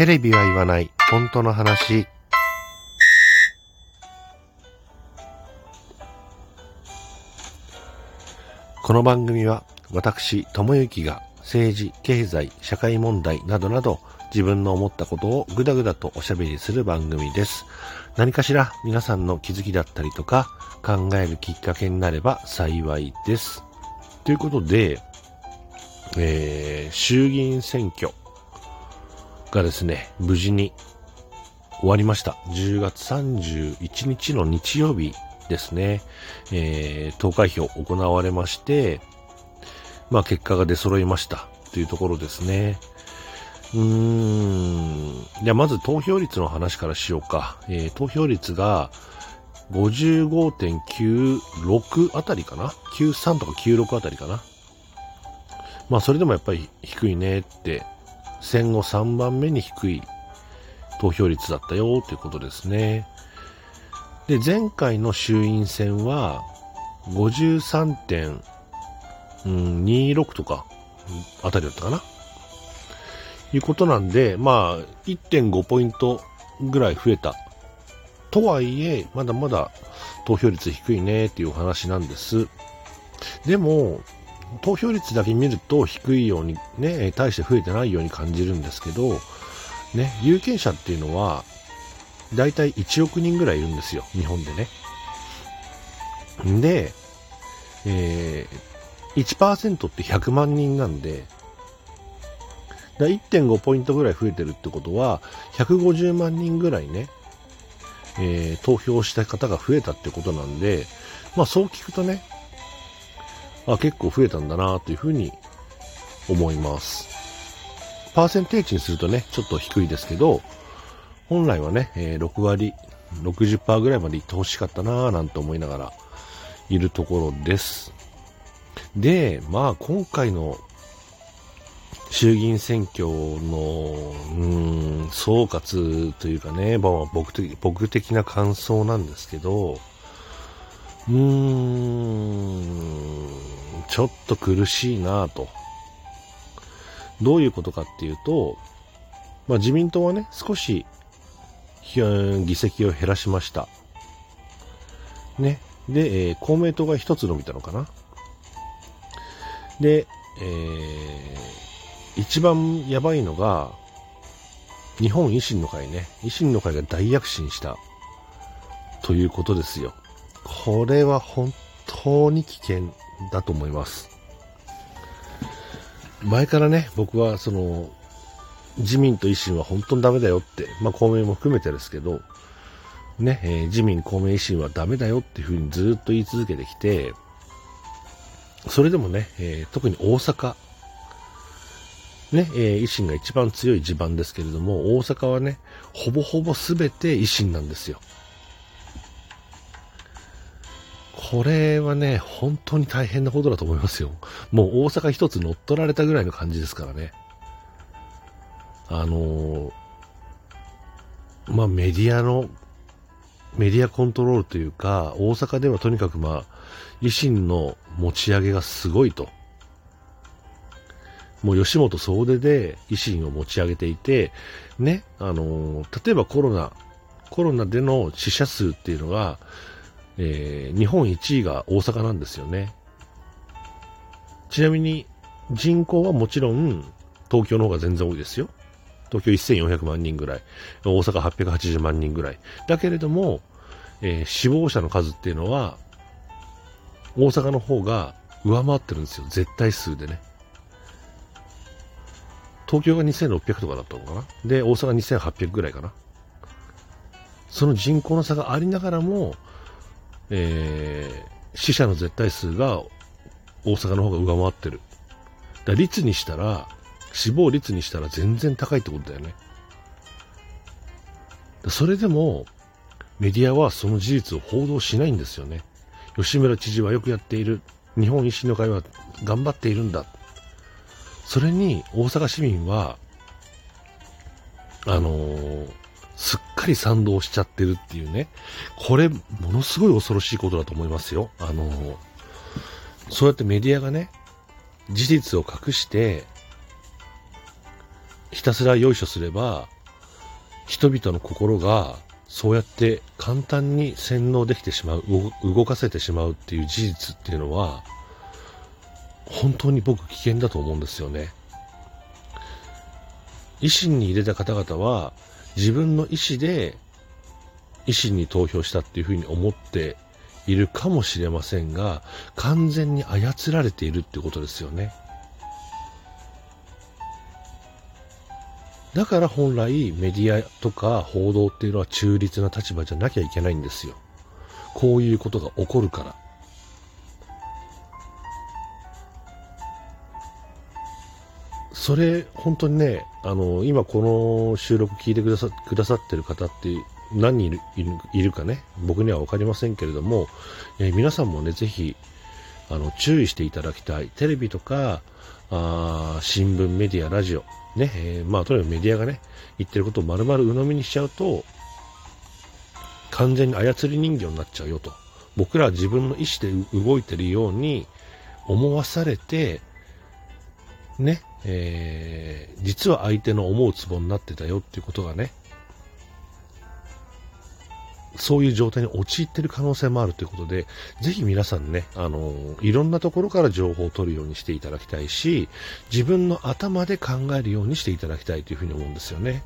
テレビは言わない本当の話。この番組は私、ともゆきが政治、経済、社会問題などなど自分の思ったことをぐだぐだとおしゃべりする番組です。何かしら皆さんの気づきだったりとか考えるきっかけになれば幸いです。ということで、えー、衆議院選挙がですね、無事に終わりました。10月31日の日曜日ですね、えー、投開票行われまして、まあ結果が出揃いましたというところですね。うーん。じゃあまず投票率の話からしようか。えー、投票率が55.96あたりかな ?93 とか96あたりかな？まあそれでもやっぱり低いねって戦後3番目に低い投票率だったよということですね。で、前回の衆院選は53.26とかあたりだったかないうことなんで、まあ1.5ポイントぐらい増えた。とはいえ、まだまだ投票率低いねっていう話なんです。でも、投票率だけ見ると低いようにね、大して増えてないように感じるんですけど、ね、有権者っていうのは、だいたい1億人ぐらいいるんですよ、日本でね。で、えー、1%って100万人なんで、だ1.5ポイントぐらい増えてるってことは、150万人ぐらいね、えー、投票した方が増えたってことなんで、まあそう聞くとね、あ、結構増えたんだなというふうに思います。パーセンテージにするとね、ちょっと低いですけど、本来はね、えー、6割、60%ぐらいまでいってほしかったなぁなんて思いながらいるところです。で、まあ今回の衆議院選挙の、うん、総括というかね、まあ、僕的僕的な感想なんですけど、うーん、ちょっと苦しいなと。どういうことかっていうと、まあ、自民党はね、少し議席を減らしました。ね。で、えー、公明党が一つ伸びたのかな。で、えー、一番やばいのが、日本維新の会ね。維新の会が大躍進した。ということですよ。これは本当に危険だと思います。前からね、僕はその、自民と維新は本当にダメだよって、まあ公明も含めてですけど、ね、えー、自民、公明、維新はダメだよっていうふうにずっと言い続けてきて、それでもね、えー、特に大阪、ね、えー、維新が一番強い地盤ですけれども、大阪はね、ほぼほぼ全て維新なんですよ。これはね、本当に大変なことだと思いますよ。もう大阪一つ乗っ取られたぐらいの感じですからね。あのー、まあ、メディアの、メディアコントロールというか、大阪ではとにかくまあ、維新の持ち上げがすごいと。もう吉本総出で維新を持ち上げていて、ね、あのー、例えばコロナ、コロナでの死者数っていうのが、えー、日本1位が大阪なんですよね。ちなみに人口はもちろん東京の方が全然多いですよ。東京1400万人ぐらい。大阪880万人ぐらい。だけれども、えー、死亡者の数っていうのは、大阪の方が上回ってるんですよ。絶対数でね。東京が2600とかだったのかな？で、大阪2800ぐらいかな。その人口の差がありながらも、えー、死者の絶対数が大阪の方が上回ってる。だ率にしたら、死亡率にしたら全然高いってことだよね。それでも、メディアはその事実を報道しないんですよね。吉村知事はよくやっている。日本維新の会は頑張っているんだ。それに大阪市民は、あのー、すっかり賛同しちゃってるっていうね、これ、ものすごい恐ろしいことだと思いますよ。あの、そうやってメディアがね、事実を隠して、ひたすらよいしょすれば、人々の心がそうやって簡単に洗脳できてしまう、動かせてしまうっていう事実っていうのは、本当に僕危険だと思うんですよね。維新に入れた方々は自分の意思で維新に投票したっていうふうに思っているかもしれませんが、完全に操られているってことですよね。だから本来メディアとか報道っていうのは中立な立場じゃなきゃいけないんですよ。こういうことが起こるから。それ、本当にね、あの、今この収録聞いてくださくださってる方って何人いるいるかね、僕には分かりませんけれども、えー、皆さんもね、ぜひ、あの、注意していただきたい。テレビとか、あ新聞、メディア、ラジオ、ね、えー、まあ、とにかくメディアがね、言ってることを丸々鵜呑みにしちゃうと、完全に操り人形になっちゃうよと。僕らは自分の意思で動いてるように思わされて、ね、えー、実は相手の思うツボになってたよっていうことがね、そういう状態に陥ってる可能性もあるということで、ぜひ皆さんね、あの、いろんなところから情報を取るようにしていただきたいし、自分の頭で考えるようにしていただきたいというふうに思うんですよね。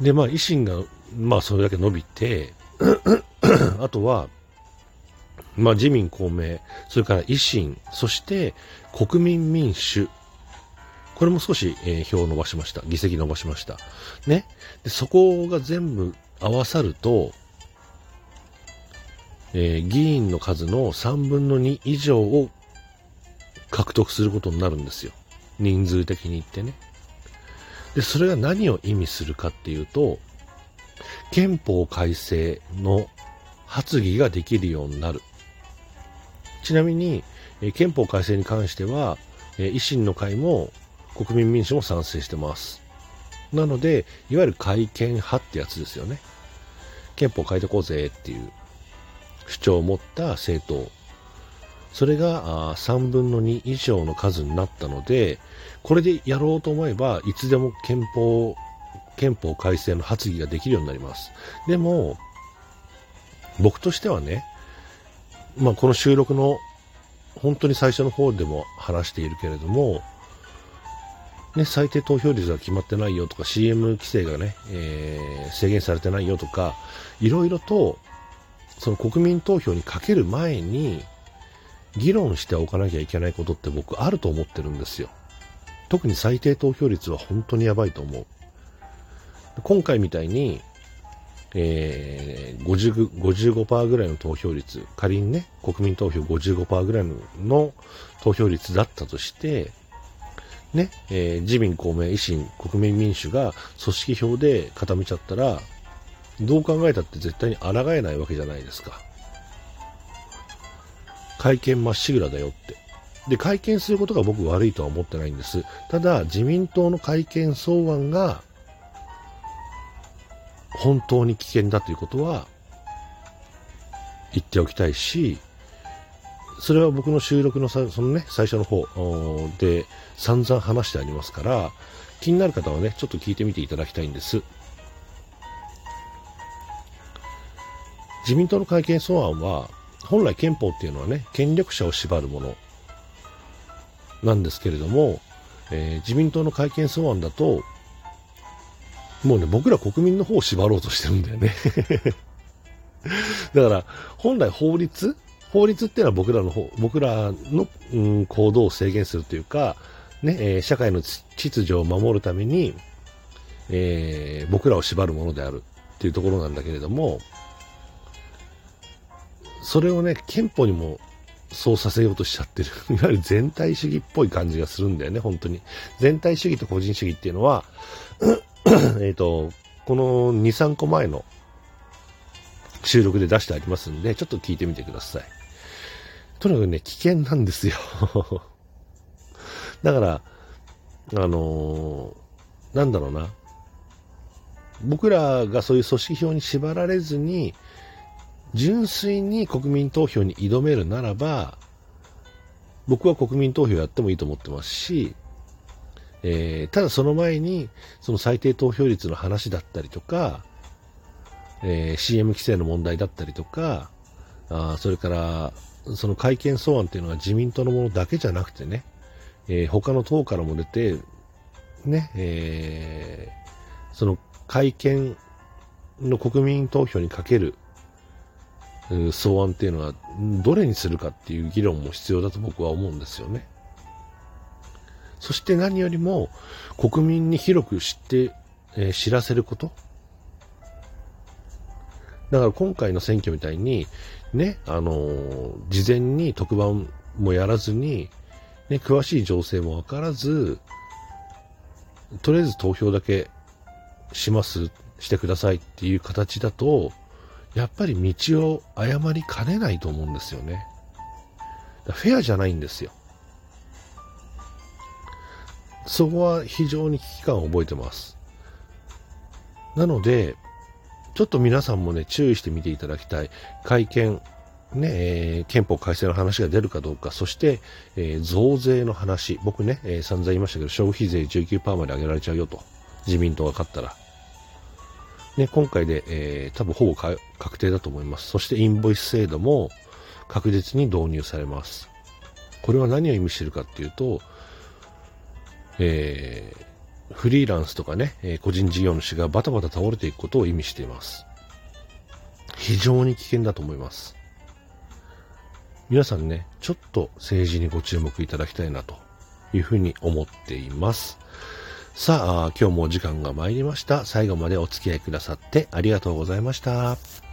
で、まあ、維新が、まあ、それだけ伸びて、あとは、まあ、自民、公明、それから維新、そして国民民主、これも少し、えー、票を伸ばしました。議席伸ばしました。ね。でそこが全部合わさると、えー、議員の数の3分の2以上を獲得することになるんですよ。人数的に言ってね。で、それが何を意味するかっていうと、憲法改正の発議ができるようになる。ちなみに、え、憲法改正に関しては、え、維新の会も国民民主も賛成してます。なので、いわゆる改憲派ってやつですよね。憲法変えてこうぜっていう主張を持った政党。それが3分の2以上の数になったので、これでやろうと思えば、いつでも憲法、憲法改正の発議ができるようになります。でも、僕としてはね、まあ、この収録の本当に最初の方でも話しているけれども、ね、最低投票率が決まってないよとか CM 規制がね、えー、制限されてないよとかいろいろとその国民投票にかける前に議論しておかなきゃいけないことって僕あると思ってるんですよ。特に最低投票率は本当にやばいと思う。今回みたいに、えー、55%ぐらいの投票率仮にね国民投票55%ぐらいの投票率だったとしてね、えー、自民、公明、維新、国民民主が組織票で固めちゃったら、どう考えたって絶対に抗えないわけじゃないですか。会見まっしぐらだよって。で、会見することが僕悪いとは思ってないんです。ただ、自民党の会見草案が、本当に危険だということは、言っておきたいし、それは僕の収録のさそのね、最初の方で散々話してありますから、気になる方はね、ちょっと聞いてみていただきたいんです。自民党の改憲草案は、本来憲法っていうのはね、権力者を縛るものなんですけれども、えー、自民党の改憲草案だと、もうね、僕ら国民の方を縛ろうとしてるんだよね だから、本来法律法律っていうのは僕らの方、僕らの、うん、行動を制限するというか、ね、えー、社会の秩序を守るために、えー、僕らを縛るものであるっていうところなんだけれども、それをね、憲法にもそうさせようとしちゃってる。いわゆる全体主義っぽい感じがするんだよね、本当に。全体主義と個人主義っていうのは、えっと、この2、3個前の収録で出してありますんで、ちょっと聞いてみてください。とにかくね、危険なんですよ だから、あのー、なんだろうな。僕らがそういう組織票に縛られずに、純粋に国民投票に挑めるならば、僕は国民投票やってもいいと思ってますし、えー、ただその前に、その最低投票率の話だったりとか、えー、CM 規制の問題だったりとか、あそれから、その改憲草案っていうのは自民党のものだけじゃなくてね、えー、他の党からも出て、ね、えー、その改憲の国民投票にかける草案っていうのはどれにするかっていう議論も必要だと僕は思うんですよね。そして何よりも国民に広く知って、えー、知らせること。だから今回の選挙みたいに、ね、あのー、事前に特番もやらずに、ね、詳しい情勢もわからず、とりあえず投票だけします、してくださいっていう形だと、やっぱり道を誤りかねないと思うんですよね。フェアじゃないんですよ。そこは非常に危機感を覚えてます。なので、ちょっと皆さんもね、注意してみていただきたい。会見、ね、えー、憲法改正の話が出るかどうか、そして、えー、増税の話。僕ね、えー、散々言いましたけど、消費税19%まで上げられちゃうよと。自民党が勝ったら。ね、今回で、えー、多分ほぼ確定だと思います。そしてインボイス制度も確実に導入されます。これは何を意味してるかっていうと、えー、フリーランスとかね、え個人事業主がバタバタ倒れていくことを意味しています。非常に危険だと思います。皆さんね、ちょっと政治にご注目いただきたいなというふうに思っています。さあ、今日もお時間が参りました。最後までお付き合いくださってありがとうございました。